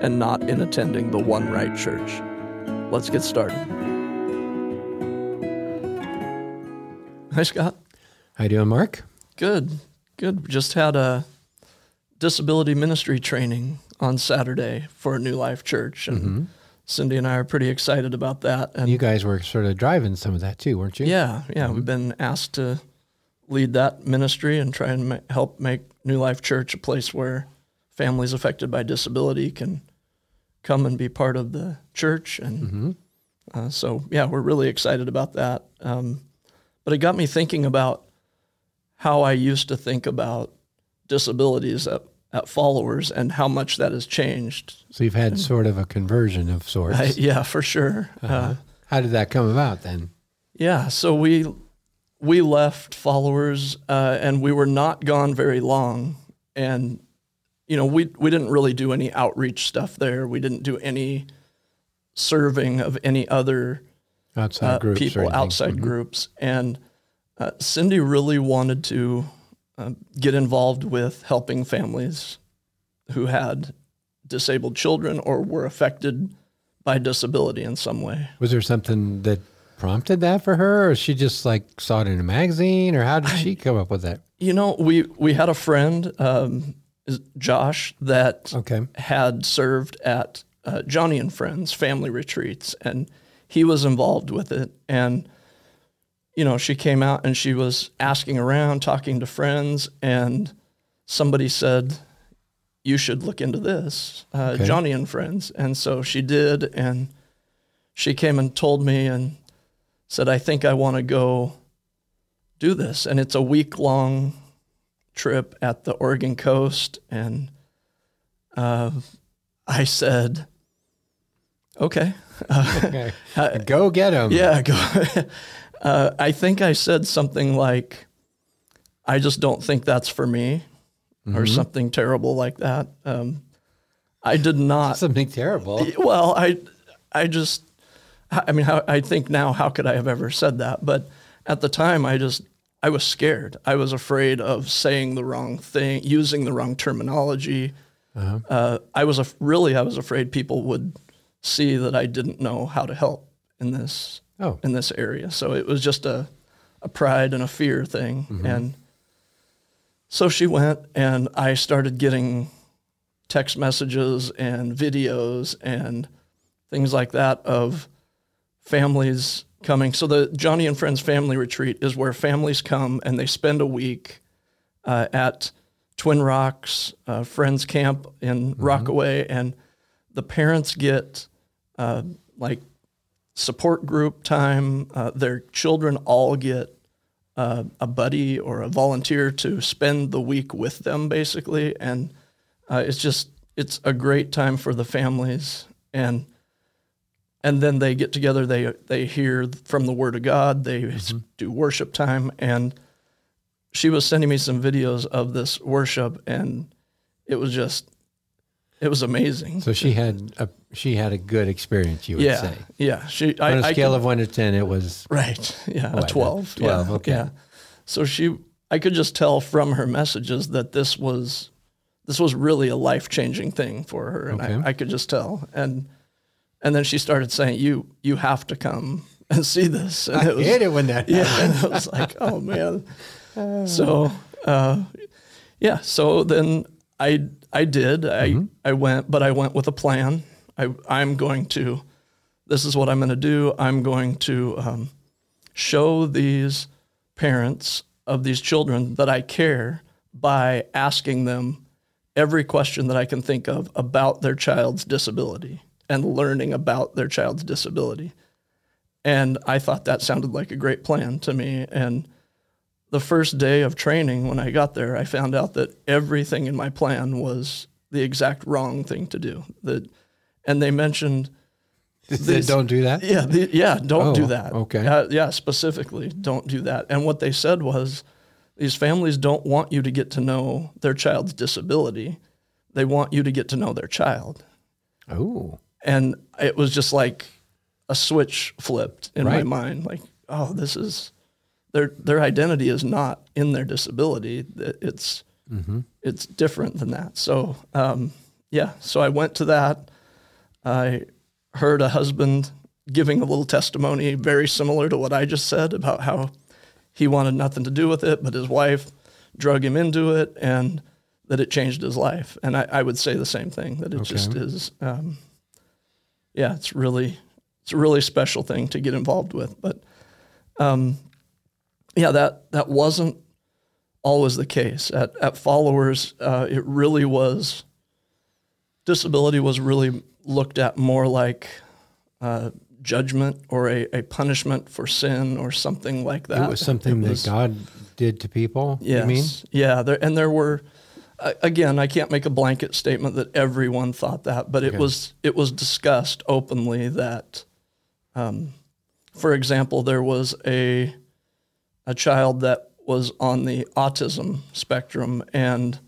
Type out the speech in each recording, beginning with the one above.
and not in attending the one right church. Let's get started. Hi, Scott. How you doing, Mark? Good, good. Just had a disability ministry training on Saturday for New Life Church, and mm-hmm. Cindy and I are pretty excited about that. And you guys were sort of driving some of that too, weren't you? Yeah, yeah. Mm-hmm. We've been asked to lead that ministry and try and ma- help make New Life Church a place where families affected by disability can come and be part of the church. And mm-hmm. uh, so, yeah, we're really excited about that. Um, but it got me thinking about how I used to think about disabilities at, at followers and how much that has changed. So you've had and, sort of a conversion of sorts. I, yeah, for sure. Uh-huh. Uh, how did that come about then? Yeah, so we we left followers uh, and we were not gone very long and you know, we we didn't really do any outreach stuff there. We didn't do any serving of any other outside uh, groups people, outside mm-hmm. groups. And uh, Cindy really wanted to uh, get involved with helping families who had disabled children or were affected by disability in some way. Was there something that prompted that for her, or she just like saw it in a magazine, or how did I, she come up with that? You know, we we had a friend. Um, Josh that okay. had served at uh, Joni and Friends family retreats, and he was involved with it. And you know, she came out and she was asking around, talking to friends, and somebody said, "You should look into this, uh, okay. Joni and Friends." And so she did, and she came and told me and said, "I think I want to go." do this and it's a week long trip at the Oregon coast, and uh, I said, "Okay, uh, okay. go get him." Yeah, go. uh, I think I said something like, "I just don't think that's for me," mm-hmm. or something terrible like that. Um, I did not something terrible. Well, I, I just, I mean, how, I think now, how could I have ever said that? But at the time, I just I was scared. I was afraid of saying the wrong thing, using the wrong terminology. Uh-huh. Uh, I was af- really I was afraid people would see that I didn't know how to help in this oh. in this area. So it was just a a pride and a fear thing. Mm-hmm. And so she went, and I started getting text messages and videos and things like that of families coming. So the Joni and Friends Family Retreat is where families come and they spend a week uh, at Twin Rocks uh, Friends Camp in mm-hmm. Rockaway, and the parents get uh, like support group time. Uh, their children all get uh, a buddy or a volunteer to spend the week with them, basically, and uh, it's just it's a great time for the families and and then they get together they they hear from the word of god they mm-hmm. do worship time and she was sending me some videos of this worship and it was just it was amazing. So she had a she had a good experience you would yeah, say. yeah she on I, a scale could, of 1 to 10 it was right yeah a 12 12 yeah, okay. yeah. So she i could just tell from her messages that this was this was really a life-changing thing for her and okay. I, I could just tell. And and then she started saying, "You you have to come and see this." And I it was, hate it when that. Yeah, and it was like, oh man. so uh, yeah, so then I I did I mm-hmm. I went, but I went with a plan. I I'm going to. This is what I'm going to do. I'm going to um, show these parents of these children that I care by asking them every question that I can think of about their child's disability and learning about their child's disability. And I thought that sounded like a great plan to me. And the first day of training, when I got there, I found out that everything in my plan was the exact wrong thing to do. That and they mentioned They These- don't do that. yeah, the, yeah, don't Oh, do that. okay. Uh, yeah, specifically, don't do that. And what they said was, these families don't want you to get to know their child's disability. They want you to get to know their child. Oh, And it was just like a switch flipped in my mind. Like, oh, this is their their identity is not in their disability. It- It's it's different than that. So um, yeah, so I went to that. I heard a husband giving a little testimony very similar to what I just said about how he wanted nothing to do with it, but his wife drug him into it, and that it changed his life. And I, I would say the same thing that it just is. Um, yeah, it's really it's a really special thing to get involved with. But um, yeah, that that wasn't always the case at at followers. Uh, it really was. Disability was really looked at more like uh, judgment or a, a punishment for sin or something like that. it was something It was- that God did to people. Yes. You mean? Yeah. There, and there were, again, I can't make a blanket statement that everyone thought that, but it Okay. was it was discussed openly that, um, for example, there was a a child that was on the autism spectrum, and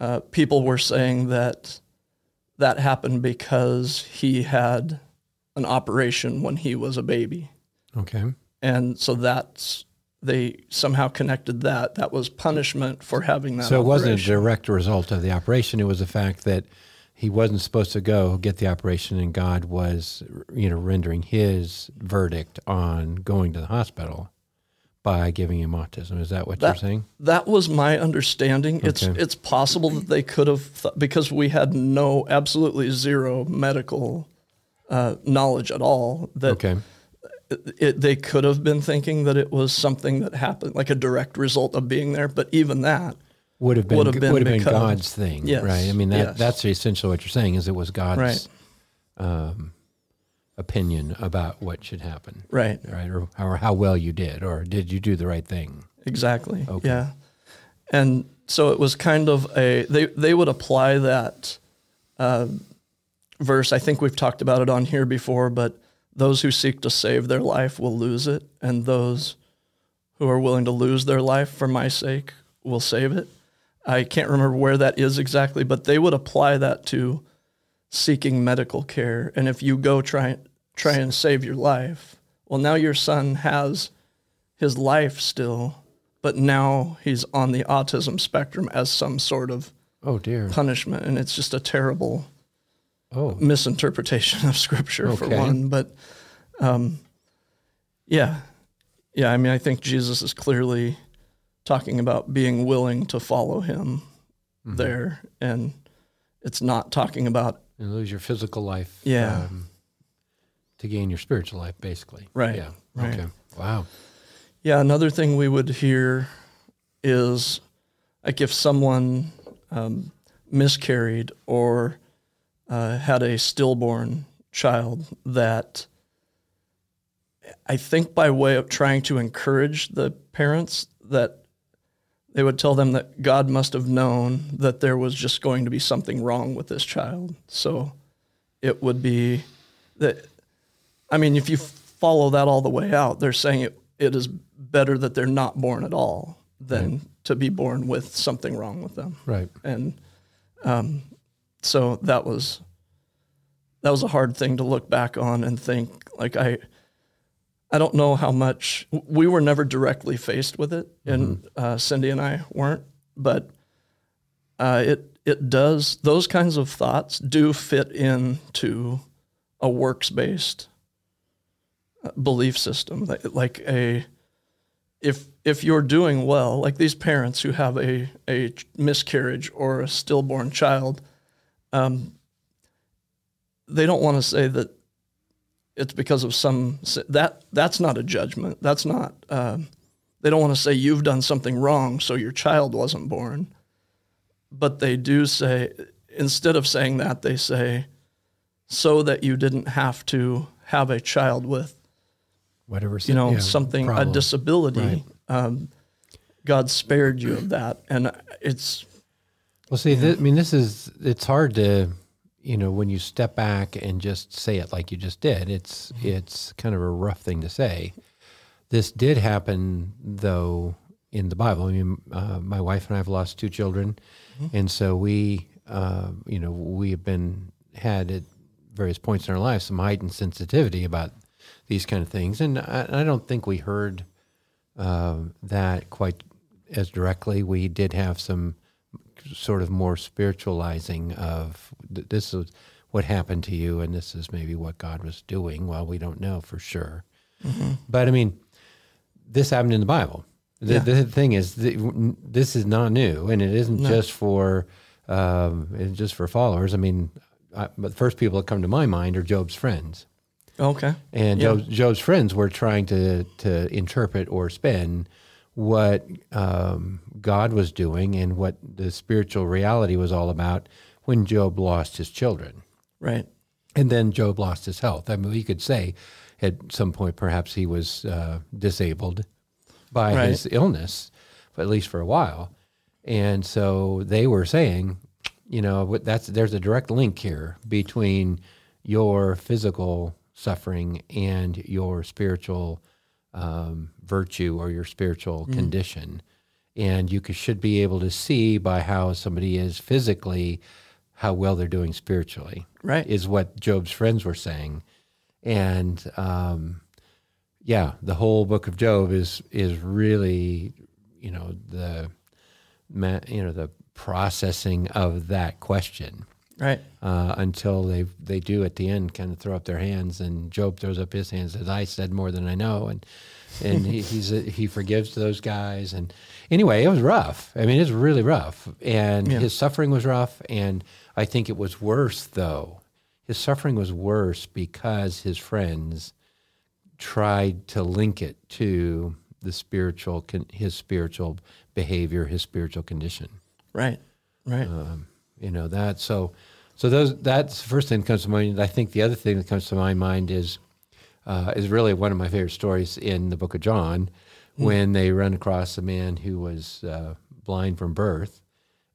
uh, people were saying that that happened because he had an operation when he was a baby Okay. and so that's they somehow connected that that was punishment for having that So it wasn't a direct result of the operation. It was the fact that he wasn't supposed to go get the operation, and God was, you know, rendering His verdict on going to the hospital by giving him autism. Is that what you're saying? that was my understanding it's it's possible that they could have th- because we had no absolutely zero medical uh, knowledge at all that Okay. It, they could have been thinking that it was something that happened like a direct result of being there but even that Would have been Would have been would have been God's thing, Yes, right? I mean that yes. that's essentially what you're saying is it was God's Right. um, opinion about what should happen, right right? Or, or how well you did, or did you do the right thing? Exactly. Okay. Yeah. And so it was kind of a they they would apply that uh, verse. I think we've talked about it on here before, but those who seek to save their life will lose it, and those who are willing to lose their life for my sake will save it. I can't remember where that is exactly, but they would apply that to seeking medical care. And if you go try try and save your life, well, now your son has his life still, but now he's on the autism spectrum as some sort of Oh dear. punishment, and it's just a terrible Oh, misinterpretation of scripture for one. But um, yeah, yeah. I mean, I think Jesus is clearly talking about being willing to follow Him Mm-hmm. there, and it's not talking about you lose your physical life, Yeah. um, to gain your spiritual life, basically. Right, Yeah. right. Okay. Wow. Yeah, another thing we would hear is like if someone um, miscarried or uh, had a stillborn child, that I think by way of trying to encourage the parents, that they would tell them that God must have known that there was just going to be something wrong with this child. So it would be that I mean, if you follow that all the way out, they're saying it, it is better that they're not born at all than to be born with something wrong with them. Right. And um, so that was that was a hard thing to look back on and think like I I don't know how much we were never directly faced with it, and uh, Cindy and I weren't, but uh, it it does those kinds of thoughts do fit into a works based belief system like, like a if if you're doing well like these parents who have a a miscarriage or a stillborn child um, they don't want to say that it's because of some that that's not a judgment that's not um, they don't want to say you've done something wrong so your child wasn't born but they do say instead of saying that they say so that you didn't have to have a child with Whatever. you know yeah, something problem. a disability Right. um, god spared you of that and it's Well, see, thi- I mean, this is it's hard to you know, when you step back and just say it like you just did, it's it's kind of a rough thing to say. This did happen though in the Bible. I mean, uh, my wife and I have lost two children, and so we, uh, you know, we have been had at various points in our lives some heightened sensitivity about these kind of things, and I, I don't think we heard uh, that quite as directly. We did have some sort of more spiritualizing of th- this is what happened to you, and this is maybe what God was doing. Well, we don't know for sure, but I mean, this happened in the Bible. The, Yeah. the thing is, th- this is not new, and it isn't just for um, just for followers. I mean, I, but the first people that come to my mind are Job's friends. Okay. And Yeah. Job's, Job's friends were trying to to interpret or spin what um, God was doing and what the spiritual reality was all about when Job lost his children, Right. and then Job lost his health. I mean, you could say at some point perhaps he was uh, disabled by Right. his illness, but at least for a while. And so they were saying, you know, that's there's a direct link here between your physical suffering and your spiritual um, virtue or your spiritual condition. And you could, should be able to see by how somebody is physically how well they're doing spiritually Right. is what Job's friends were saying. And um, yeah, the whole book of Job is is really, you know, the you know the processing of that question Right. uh, until they they do at the end kind of throw up their hands, and Job throws up his hands and says, "I said more than I know," and and he, he's he forgives those guys. And anyway, it was rough. I mean, it's really rough, and Yeah. his suffering was rough. And I think it was worse though. His suffering was worse because his friends tried to link it to the spiritual con- his spiritual behavior, his spiritual condition Right. Right. um, you know that so so those that's the first thing that comes to mind i think the other thing that comes to my mind is uh, is really one of my favorite stories in the book of john when they run across a man who was uh, blind from birth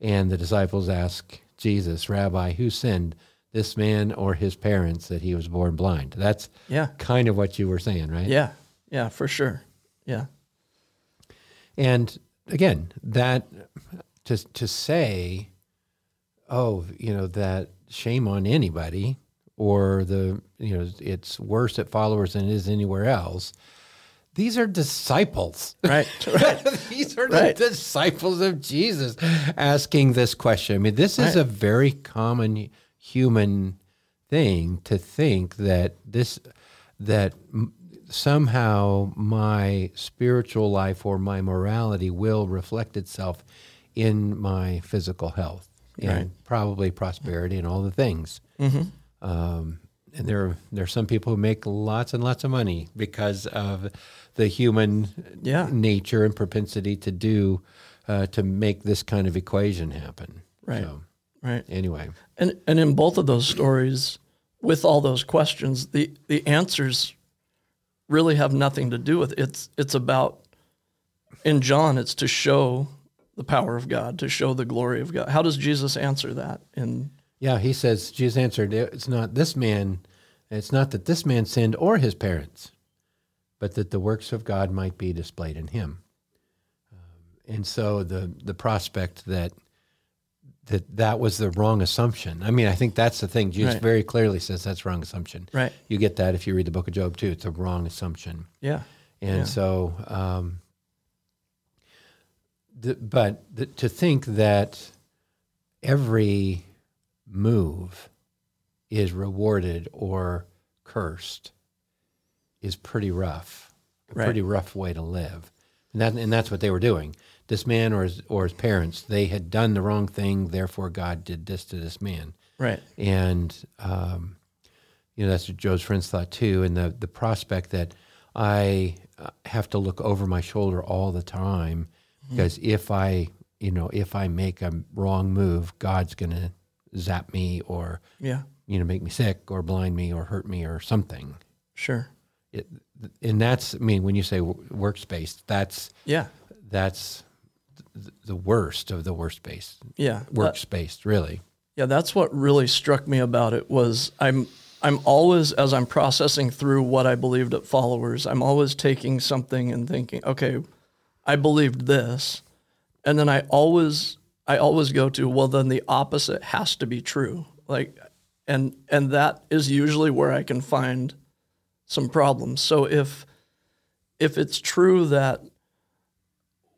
and the disciples ask jesus rabbi who sinned this man or his parents that he was born blind that's yeah. kind of what you were saying right Yeah. Yeah. For sure. Yeah. And again, that to to say, oh, you know, that shame on anybody, or the you know, it's worse at followers than it is anywhere else. These are disciples. Right. Right. These are Right. the disciples of Jesus asking this question. I mean, this is Right. a very common human thing to think that this that somehow my spiritual life or my morality will reflect itself in my physical health and Right. probably prosperity and all the things. Um, and there, there are some people who make lots and lots of money because of the human Yeah. nature and propensity to do uh, to make this kind of equation happen. Right. So, Right. anyway, And and in both of those stories, with all those questions, the the answers really have nothing to do with it. it's it's about in John it's to show the power of God, to show the glory of God. How does Jesus answer that? In yeah, he says Jesus answered, "It's not this man. It's not that this man sinned or his parents, but that the works of God might be displayed in him." Um, and so the the prospect that that that was the wrong assumption. I mean, I think that's the thing. Jesus Right. very clearly says that's wrong assumption. right. You get that if you read the book of Job too. It's a wrong assumption. Yeah. And Yeah. so, um, the, but the, to think that every move is rewarded or cursed is pretty rough. A Right. pretty rough way to live. And, that, and that's what they were doing. This man or his, or his parents, they had done the wrong thing, therefore God did this to this man Right. and um, you know that's what Job's friends thought too, and the the prospect that I uh, have to look over my shoulder all the time Mm-hmm. because if I you know if I make a wrong move, God's gonna zap me or Yeah. you know make me sick or blind me or hurt me or something. Sure. It, and that's I mean when you say works based, that's Yeah. that's the worst of the worst space Yeah. That- works based really. Yeah, that's what really struck me about it was I'm I'm always as I'm processing through what I believed at followers, I'm always taking something and thinking, okay, I believed this. And then I always I always go to, well then the opposite has to be true. Like and and that is usually where I can find some problems. So if if it's true that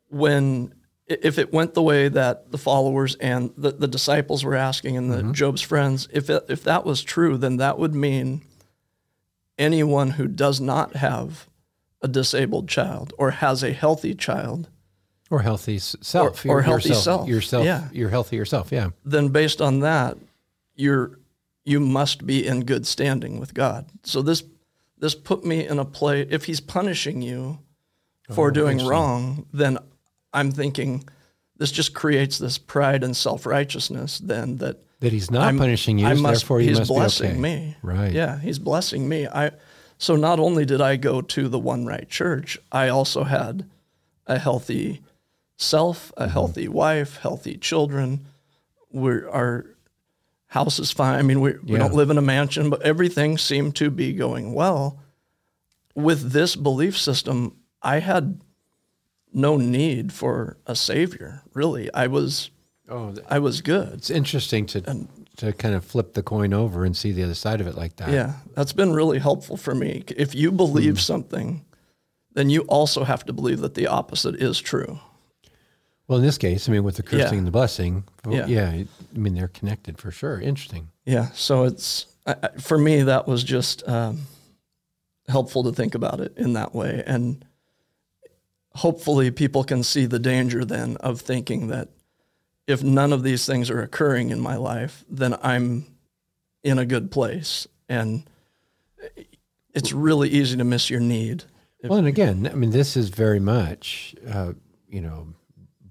when if it went the way that the followers and the, the disciples were asking and the mm-hmm. Job's friends, if it, if that was true, then that would mean anyone who does not have a disabled child or has a healthy child or healthy self or, or healthy yourself, self yourself yeah. you're healthy yourself yeah then based on that you're you must be in good standing with God so this this put me in a place if he's punishing you for oh, doing wrong then I'm thinking this just creates this pride and self righteousness. Then that that he's not I'm, punishing you, I must, therefore he he's must blessing okay. me. Right? Yeah, he's blessing me. I so not only did I go to the One Right Church, I also had a healthy self, a mm-hmm. healthy wife, healthy children. We're our house is fine. I mean, we, we don't live in a mansion, but everything seemed to be going well. With this belief system, I had no need for a savior. Really, I was. Oh, I was good. It's interesting to and, to kind of flip the coin over and see the other side of it like that. Yeah, that's been really helpful for me. If you believe hmm. something, then you also have to believe that the opposite is true. Well, in this case, I mean, with the cursing yeah. and the blessing, yeah. yeah, I mean, they're connected for sure. Interesting. Yeah. So it's for me that was just um, helpful to think about it in that way, and hopefully people can see the danger then of thinking that if none of these things are occurring in my life, then I'm in a good place. And it's really easy to miss your need. Well, and again, I mean, this is very much, uh, you know,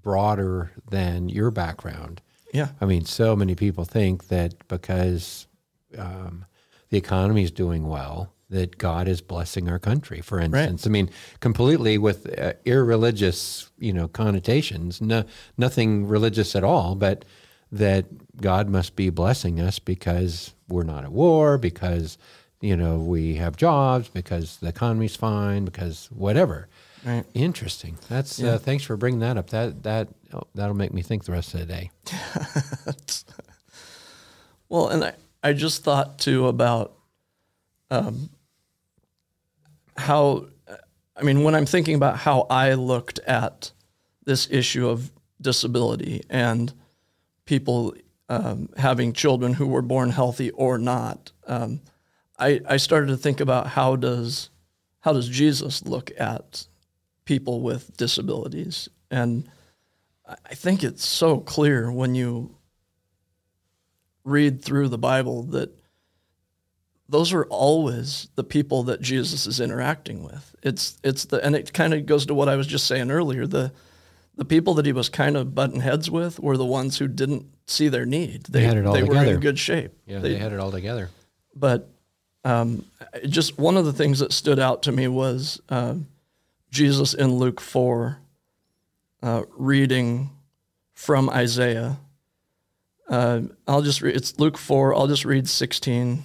broader than your background. Yeah. I mean, so many people think that because um, the economy is doing well, that God is blessing our country, for instance. Right. I mean, completely with uh, irreligious, you know, connotations, no, nothing religious at all, but that God must be blessing us because we're not at war, because, you know, we have jobs, because the economy's fine, because whatever. Right. Interesting. That's uh, yeah. uh, thanks for bringing that up. That that oh, that'll make me think the rest of the day. well, and I I just thought too about um, how, I mean, when I'm thinking about how I looked at this issue of disability and people um, having children who were born healthy or not, um, I, I started to think about how does how does Jesus look at people with disabilities, and I think it's so clear when you read through the Bible that those are always the people that Jesus is interacting with. It's it's the and it kind of goes to what I was just saying earlier. The the people that he was kind of butting heads with were the ones who didn't see their need. They, they had it all they together. were in good shape. Yeah, they, they had it all together. But um, just one of the things that stood out to me was uh, Jesus in Luke four, uh, reading from Isaiah. Uh, I'll just read. It's Luke four. I'll just read sixteen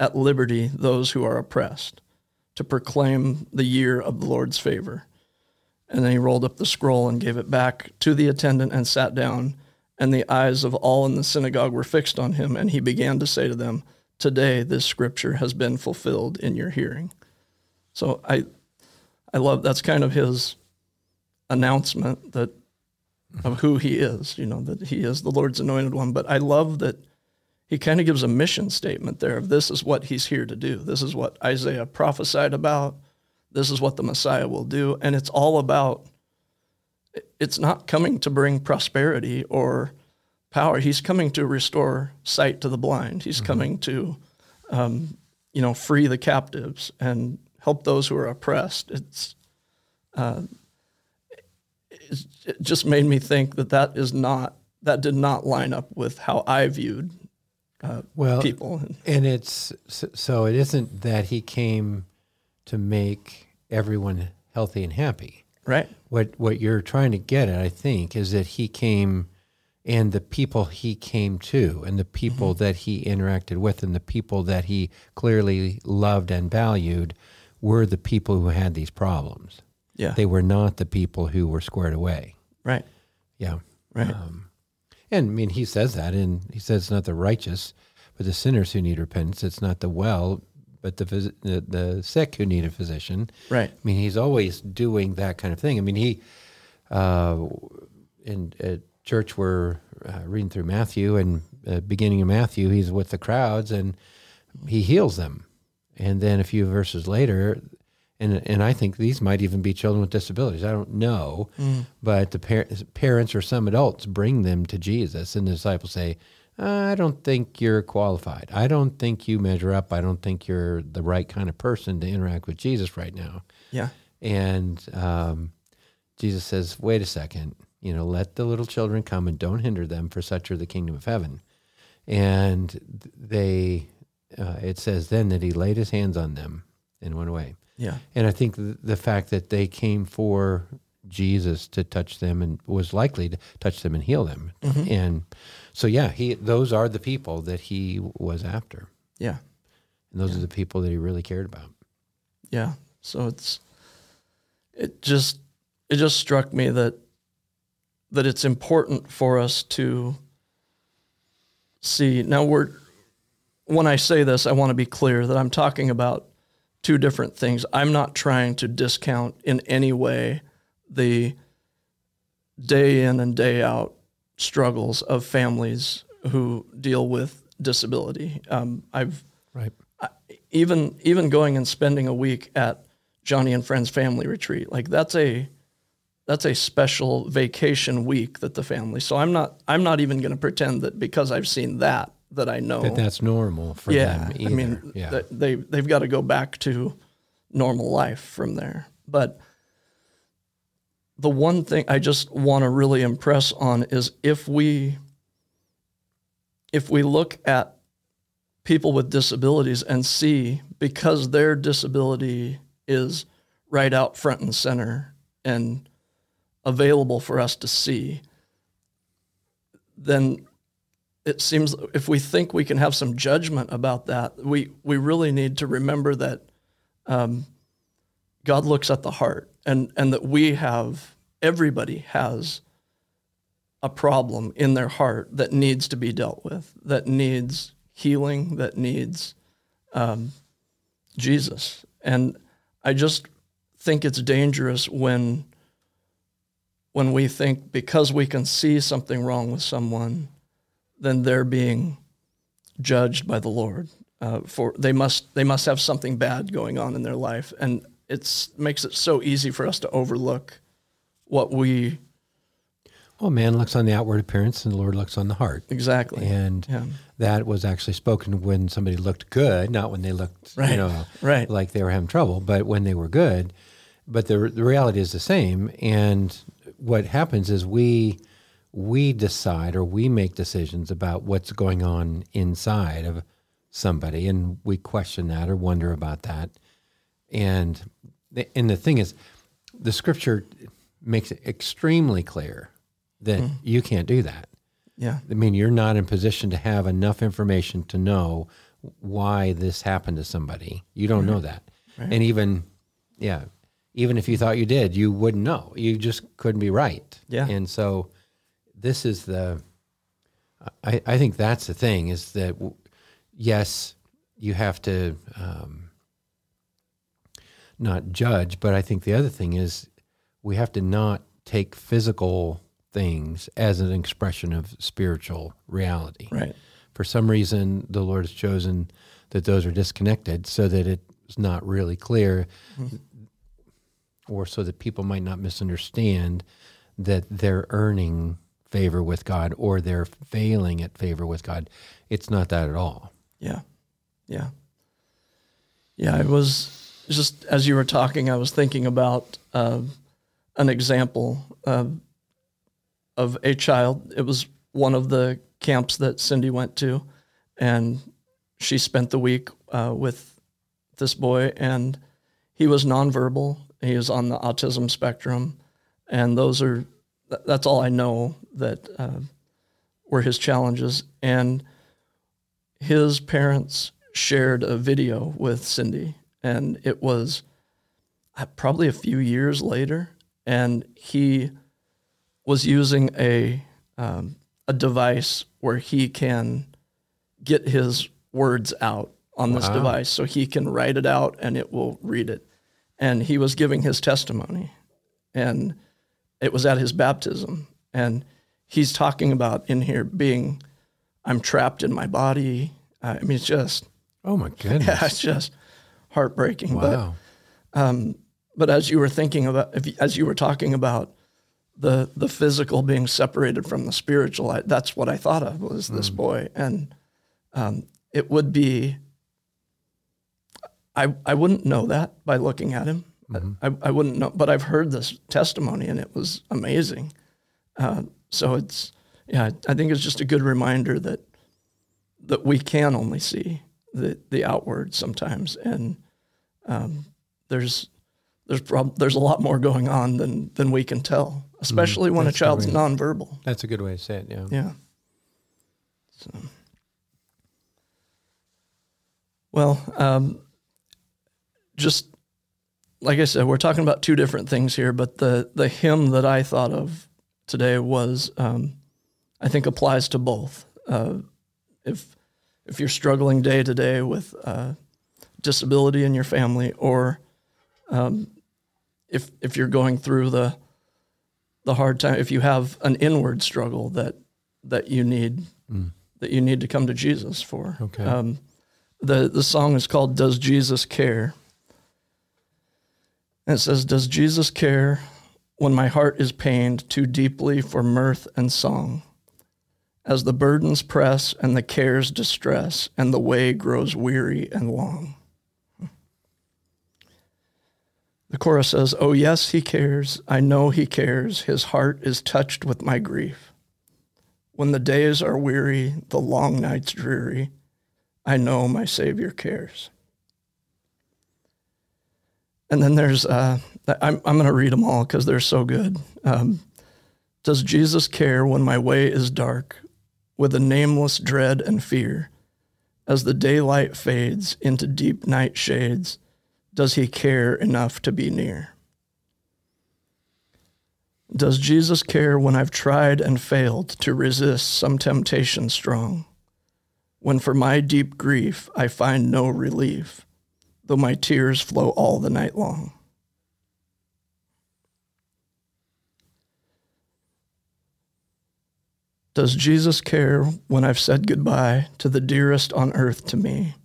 at liberty those who are oppressed, to proclaim the year of the Lord's favor. And then he rolled up the scroll and gave it back to the attendant and sat down. And the eyes of all in the synagogue were fixed on him. And he began to say to them, Today this scripture has been fulfilled in your hearing. So I, I love that's kind of his announcement that of who he is, you know, that he is the Lord's anointed one. But I love that he kind of gives a mission statement there of this is what he's here to do. This is what Isaiah prophesied about. This is what the Messiah will do. And it's all about, it's not coming to bring prosperity or power. He's coming to restore sight to the blind. He's coming to, um, you know, free the captives and help those who are oppressed. It's, uh, it's, it just made me think that that is not that did not line up with how I viewed uh, Well, people. and it's so- it isn't that he came to make everyone healthy and happy. Right. What what you're trying to get at, I think, is that he came and the people he came to and the people that he interacted with and the people that he clearly loved and valued were the people who had these problems. Yeah. They were not the people who were squared away. right. Yeah. Right. Um, and I mean, he says that, and he says it's not the righteous, but the sinners who need repentance. It's not the well, but the phys- the, the sick who need a physician. right. I mean, he's always doing that kind of thing. I mean, he uh, in at church we're uh, reading through Matthew, and uh, beginning of Matthew, he's with the crowds and he heals them, and then a few verses later. And, and I think these might even be children with disabilities. I don't know, but the par- parents or some adults bring them to Jesus, and the disciples say, "I don't think you're qualified. I don't think you measure up. I don't think you're the right kind of person to interact with Jesus right now." Yeah. And um, Jesus says, wait a second, you know, let the little children come and don't hinder them, for such are the kingdom of heaven. And they, uh, it says then that he laid his hands on them and went away. Yeah. And I think the fact that they came for Jesus to touch them and was likely to touch them and heal them. Mm-hmm. And so, yeah, he, those are the people that he was after. Yeah. And those are the people that he really cared about. Yeah. So it's it just it just struck me that that it's important for us to see now we're when I say this I want to be clear that I'm talking about two different things. I'm not trying to discount in any way the day in and day out struggles of families who deal with disability. Um, I've Right. even even going and spending a week at Joni and Friends family retreat, like that's a that's a special vacation week that the family. So I'm not I'm not even going to pretend that because I've seen that that I know. That that's normal for them. yeah, them I mean yeah. they they've got to go back to normal life from there. But the one thing I just want to really impress on is if we if we look at people with disabilities and see because their disability is right out front and center and available for us to see, then it seems if we think we can have some judgment about that, we, we really need to remember that um, God looks at the heart and, and that we have, everybody has a problem in their heart that needs to be dealt with, that needs healing, that needs um, Jesus. And I just think it's dangerous when when we think because we can see something wrong with someone, then they're being judged by the Lord. Uh, for they must they must have something bad going on in their life, and it makes it so easy for us to overlook what we Well, man looks on the outward appearance, and the Lord looks on the heart. exactly. And Yeah. that was actually spoken when somebody looked good, not when they looked, Right, you know, right. like they were having trouble, but when they were good. But the the reality is the same. And what happens is we we decide or we make decisions about what's going on inside of somebody, and we question that or wonder about that. And the, and the thing is, the scripture makes it extremely clear that hmm. you can't do that. Yeah. I mean, you're not in position to have enough information to know why this happened to somebody. You don't know that. And even, yeah, even if you thought you did, you wouldn't know. You just couldn't be right. Yeah. And so this is the, I, I think that's the thing is that, yes, you have to um, not judge, but I think the other thing is we have to not take physical things as an expression of spiritual reality. Right. For some reason, the Lord has chosen that those are disconnected so that it's not really clear, or so that people might not misunderstand that they're earning favor with God or they're failing at favor with God. It's not that at all. Yeah. Yeah. Yeah. It was just, as you were talking, I was thinking about uh, an example uh, of a child. It was one of the camps that Cindy went to, and she spent the week uh, with this boy, and he was nonverbal. He was on the autism spectrum, and those are that's all I know that uh, were his challenges. And his parents shared a video with Cindy, and it was uh, probably a few years later, and he was using a um, a device where he can get his words out on this Wow. device, so he can write it out and it will read it. And he was giving his testimony, and it was at his baptism, and he's talking about in here being, I'm trapped in my body. I mean, it's just Oh my goodness. yeah, it's just heartbreaking. wow. But but as you were thinking about, if, as you were talking about the the physical being separated from the spiritual, I, that's what I thought of was this boy, and um, it would be. I I wouldn't know that by looking at him. I, I wouldn't know, but I've heard this testimony, and it was amazing. Uh, so it's yeah, I think it's just a good reminder that that we can only see the the outward sometimes, and um, there's there's prob- there's a lot more going on than than we can tell, especially when a child's right. nonverbal. That's a good way to say it. Yeah. Yeah. So, well, um, just like I said, we're talking about two different things here, but the the hymn that I thought of today was, um, I think, applies to both. Uh, if if you're struggling day to day with uh, disability in your family, or um, if if you're going through the the hard time, if you have an inward struggle that that you need that you need to come to Jesus for. Okay. Um, the the song is called "Does Jesus Care?" And it says, "Does Jesus care when my heart is pained too deeply for mirth and song?" As the burdens press and the cares distress, and the way grows weary and long. The chorus says, Oh, yes, he cares. I know he cares. His heart is touched with my grief. When the days are weary, the long nights dreary, I know my Savior cares. And then there's, uh, I'm, I'm going to read them all because they're so good. Um, Does Jesus care when my way is dark, with a nameless dread and fear? As the daylight fades into deep night shades, does he care enough to be near? Does Jesus care when I've tried and failed to resist some temptation strong? When for my deep grief I find no relief, though my tears flow all the night long? Does Jesus care when I've said goodbye to the dearest on earth to me?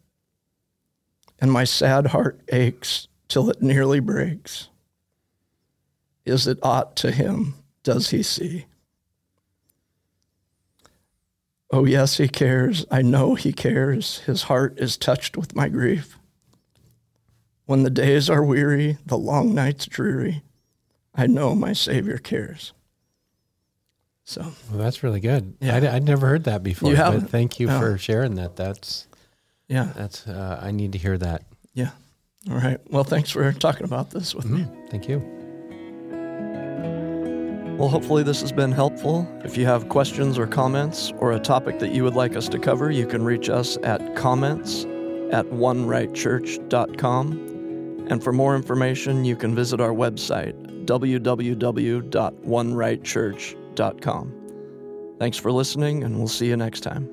And my sad heart aches till it nearly breaks. Is it aught to him does he see? Oh, yes, he cares. I know he cares. His heart is touched with my grief. When the days are weary, the long nights dreary, I know my Savior cares. So, Well, that's really good. Yeah. I'd, I'd never heard that before. You but haven't? thank you No. for sharing that. That's yeah, that's. Uh, I need to hear that. yeah. All right. Well, thanks for talking about this with me. Thank you. Well, hopefully, this has been helpful. If you have questions or comments or a topic that you would like us to cover, you can reach us at comments at onerightchurch.com. And for more information, you can visit our website, www.onerightchurch.com. Thanks for listening, and we'll see you next time.